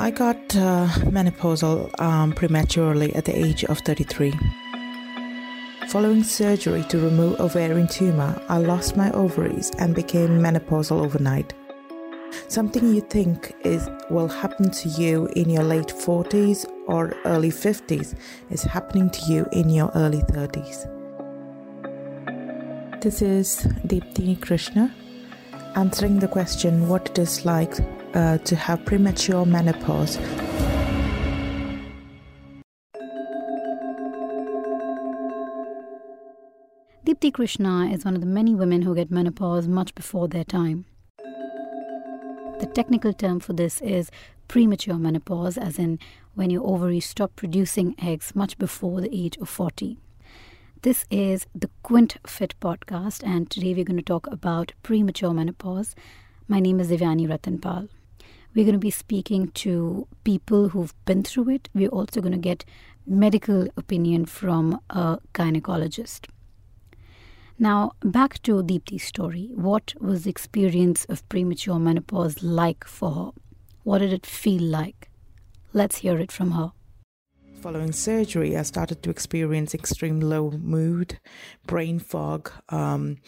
I got uh, menopausal um, prematurely at the age of 33. Following surgery to remove ovarian tumor, I lost my ovaries and became menopausal overnight. Something you think is will happen to you in your late 40s or early 50s is happening to you in your early 30s. This is Deepthi Krishna answering the question what it is like uh, to have premature menopause. Deepthi Krishna is one of the many women who get menopause much before their time. The technical term for this is premature menopause, as in when your ovaries stop producing eggs much before the age of 40. This is the Quint Fit podcast, and today we're going to talk about premature menopause. My name is Divyani Ratanpal. We're going to be speaking to people who've been through it. We're also going to get medical opinion from a gynecologist. Now, back to Deepthi's story. What was the experience of premature menopause like for her? What did it feel like? Let's hear it from her. Following surgery, I started to experience extreme low mood, brain fog, um,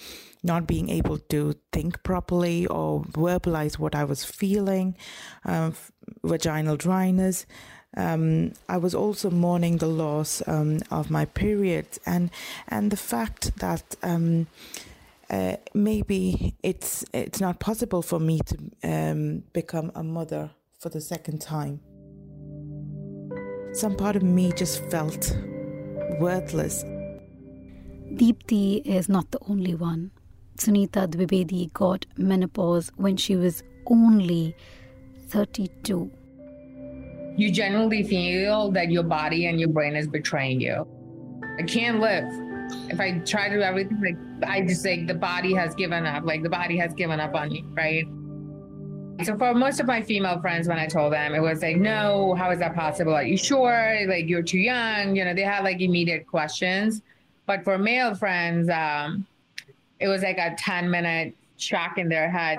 not being able to think properly or verbalize what I was feeling, uh, vaginal dryness, um, I was also mourning the loss um, of my period and and the fact that um, uh, maybe it's it's not possible for me to um, become a mother for the second time. Some part of me just felt worthless. Deepthi is not the only one. Sunita Dwivedi got menopause when she was only 32 you generally feel that your body and your brain is betraying you. I can't live. If I try to do everything, like I just like the body has given up, like the body has given up on me, right? So for most of my female friends, when I told them, it was like, no, how is that possible? Are you sure? Like you're too young. You know, they had like immediate questions. But for male friends, um, it was like a 10 minute shock in their head.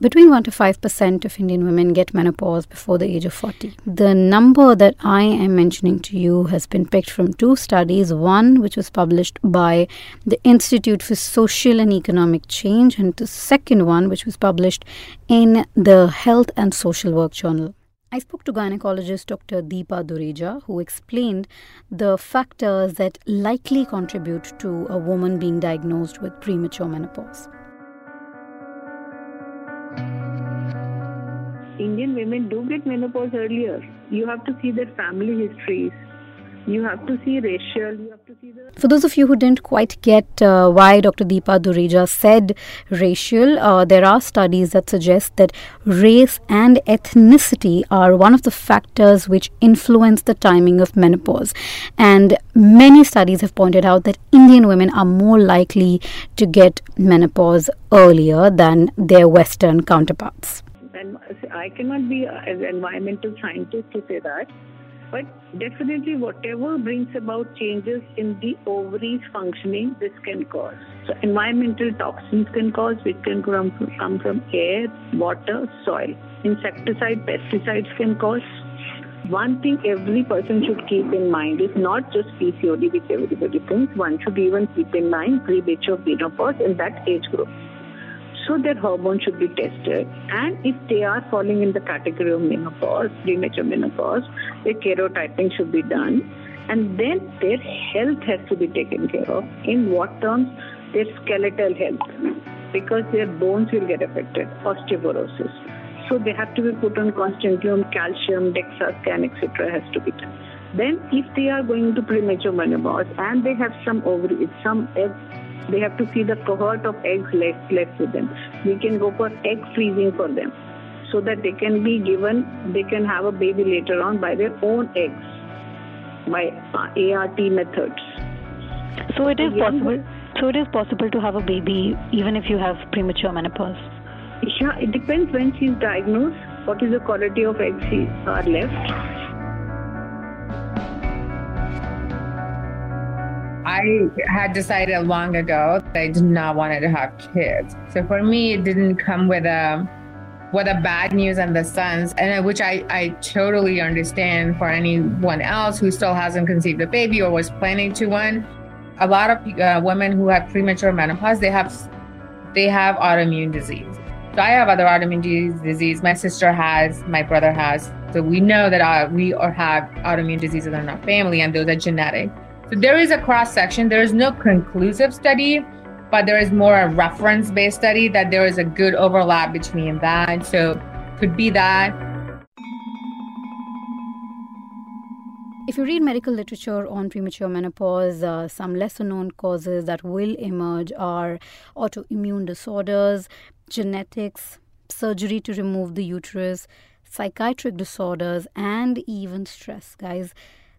Between 1 to 5% of Indian women get menopause before the age of 40. The number that I am mentioning to you has been picked from two studies one, which was published by the Institute for Social and Economic Change, and the second one, which was published in the Health and Social Work Journal. I spoke to gynecologist Dr. Deepa Dureja, who explained the factors that likely contribute to a woman being diagnosed with premature menopause. Indian women do get menopause earlier. You have to see their family histories. You have to see racial. You have to see the. For those of you who didn't quite get uh, why Dr. Deepa Dureja said racial, uh, there are studies that suggest that race and ethnicity are one of the factors which influence the timing of menopause. And many studies have pointed out that Indian women are more likely to get menopause earlier than their Western counterparts and I cannot be an environmental scientist to say that. But definitely, whatever brings about changes in the ovaries functioning, this can cause. So, environmental toxins can cause, which can come from, come from air, water, soil. Insecticide, pesticides can cause. One thing every person should keep in mind is not just PCOD, which everybody thinks. One should even keep in mind premature menopause in that age group so their hormones should be tested. And if they are falling in the category of menopause, premature menopause, their karyotyping should be done. And then their health has to be taken care of. In what terms? Their skeletal health, because their bones will get affected, osteoporosis. So they have to be put on constantly on calcium, DEXA scan, etc. has to be done. Then, if they are going to premature menopause and they have some ovary, some egg they have to see the cohort of eggs left, left with them. We can go for egg freezing for them so that they can be given, they can have a baby later on by their own eggs by uh, ART methods. So it is possible. So it is possible to have a baby even if you have premature menopause. Yeah, it depends when she's diagnosed. What is the quality of eggs she are left? I had decided long ago that I did not want to have kids. So for me, it didn't come with a with a bad news and the sons, and which I, I totally understand for anyone else who still hasn't conceived a baby or was planning to one. A lot of uh, women who have premature menopause, they have they have autoimmune disease. So I have other autoimmune disease. My sister has, my brother has. So we know that uh, we or have autoimmune diseases in our family, and those are genetic. So there is a cross section. There is no conclusive study, but there is more a reference based study that there is a good overlap between that. So could be that. If you read medical literature on premature menopause, uh, some lesser known causes that will emerge are autoimmune disorders, genetics, surgery to remove the uterus, psychiatric disorders, and even stress. Guys,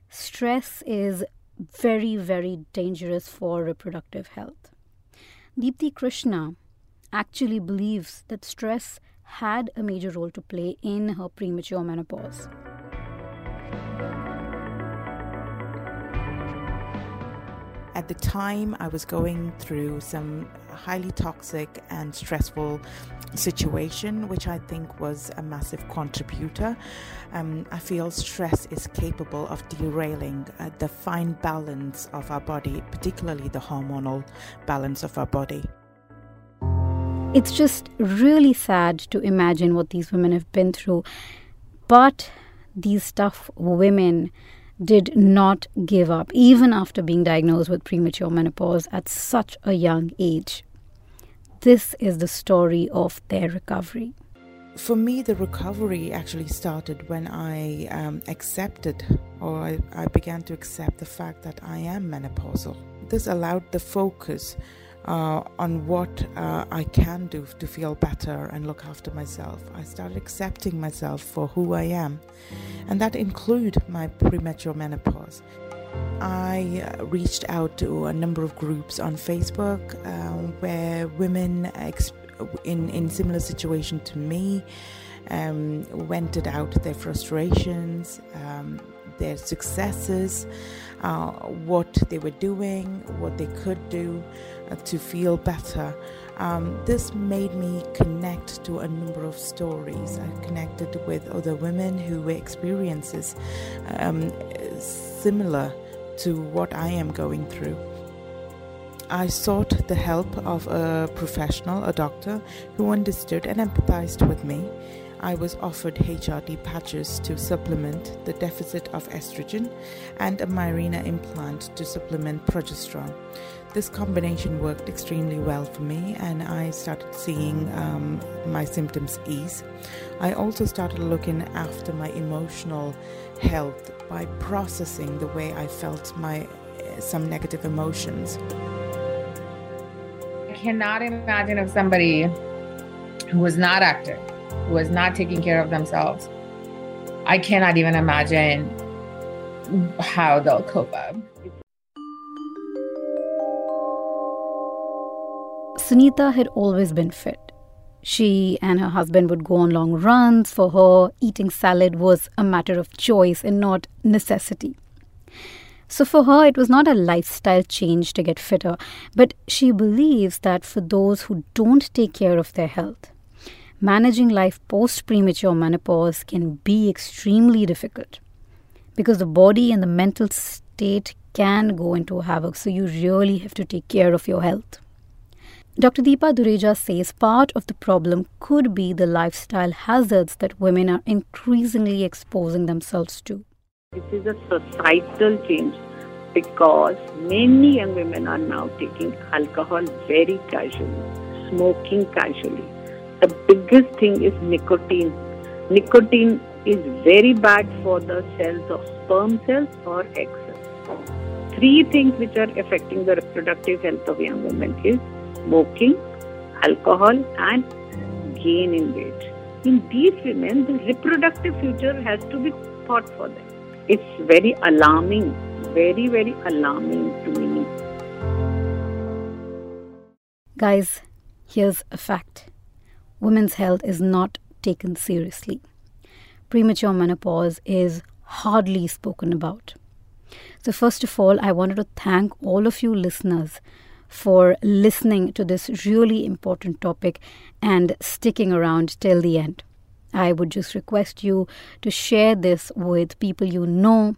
stress is very, very dangerous for reproductive health. Deepthi Krishna actually believes that stress had a major role to play in her premature menopause. At the time, I was going through some highly toxic and stressful situation, which I think was a massive contributor. Um, I feel stress is capable of derailing uh, the fine balance of our body, particularly the hormonal balance of our body. It's just really sad to imagine what these women have been through. But these tough women did not give up, even after being diagnosed with premature menopause at such a young age this is the story of their recovery. For me, the recovery actually started when I um, accepted or I, I began to accept the fact that I am menopausal. This allowed the focus uh, on what uh, I can do to feel better and look after myself. I started accepting myself for who I am, and that include my premature menopause. I uh, reached out to a number of groups on Facebook um, where women in, in similar situation to me um, vented out their frustrations, um, their successes, uh, what they were doing, what they could do uh, to feel better. Um, this made me connect to a number of stories. I connected with other women who were experiences um, similar to what I am going through. I sought the help of a professional, a doctor, who understood and empathized with me. I was offered HRT patches to supplement the deficit of estrogen and a Mirena implant to supplement progesterone. This combination worked extremely well for me, and I started seeing um, my symptoms ease. I also started looking after my emotional health by processing the way I felt my some negative emotions. I cannot imagine if somebody who was not active, was not taking care of themselves, I cannot even imagine how they'll cope up. Sunita had always been fit. She and her husband would go on long runs. For her, eating salad was a matter of choice and not necessity. So for her, it was not a lifestyle change to get fitter, but she believes that for those who don't take care of their health, managing life post premature menopause can be extremely difficult because the body and the mental state can go into havoc. So you really have to take care of your health. Dr. Deepa Dureja says part of the problem could be the lifestyle hazards that women are increasingly exposing themselves to. This is a societal change because many young women are now taking alcohol very casually, smoking casually. The biggest thing is nicotine. Nicotine is very bad for the cells of sperm cells or egg cells. Three things which are affecting the reproductive health of young women is smoking, alcohol, and gain in weight. In these women, the reproductive future has to be thought for them. It's very alarming, very, very alarming to me. Guys, here's a fact women's health is not taken seriously. Premature menopause is hardly spoken about. So, first of all, I wanted to thank all of you listeners for listening to this really important topic and sticking around till the end. I would just request you to share this with people you know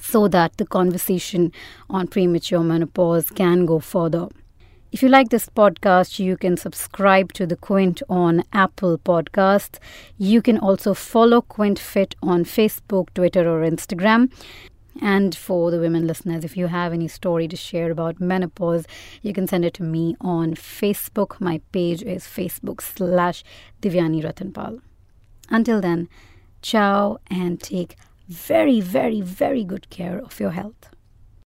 so that the conversation on premature menopause can go further. If you like this podcast, you can subscribe to the Quint on Apple Podcasts. You can also follow Quint Fit on Facebook, Twitter, or Instagram. And for the women listeners, if you have any story to share about menopause, you can send it to me on Facebook. My page is Facebook slash Divyani Ratanpal. Until then, ciao and take very, very, very good care of your health.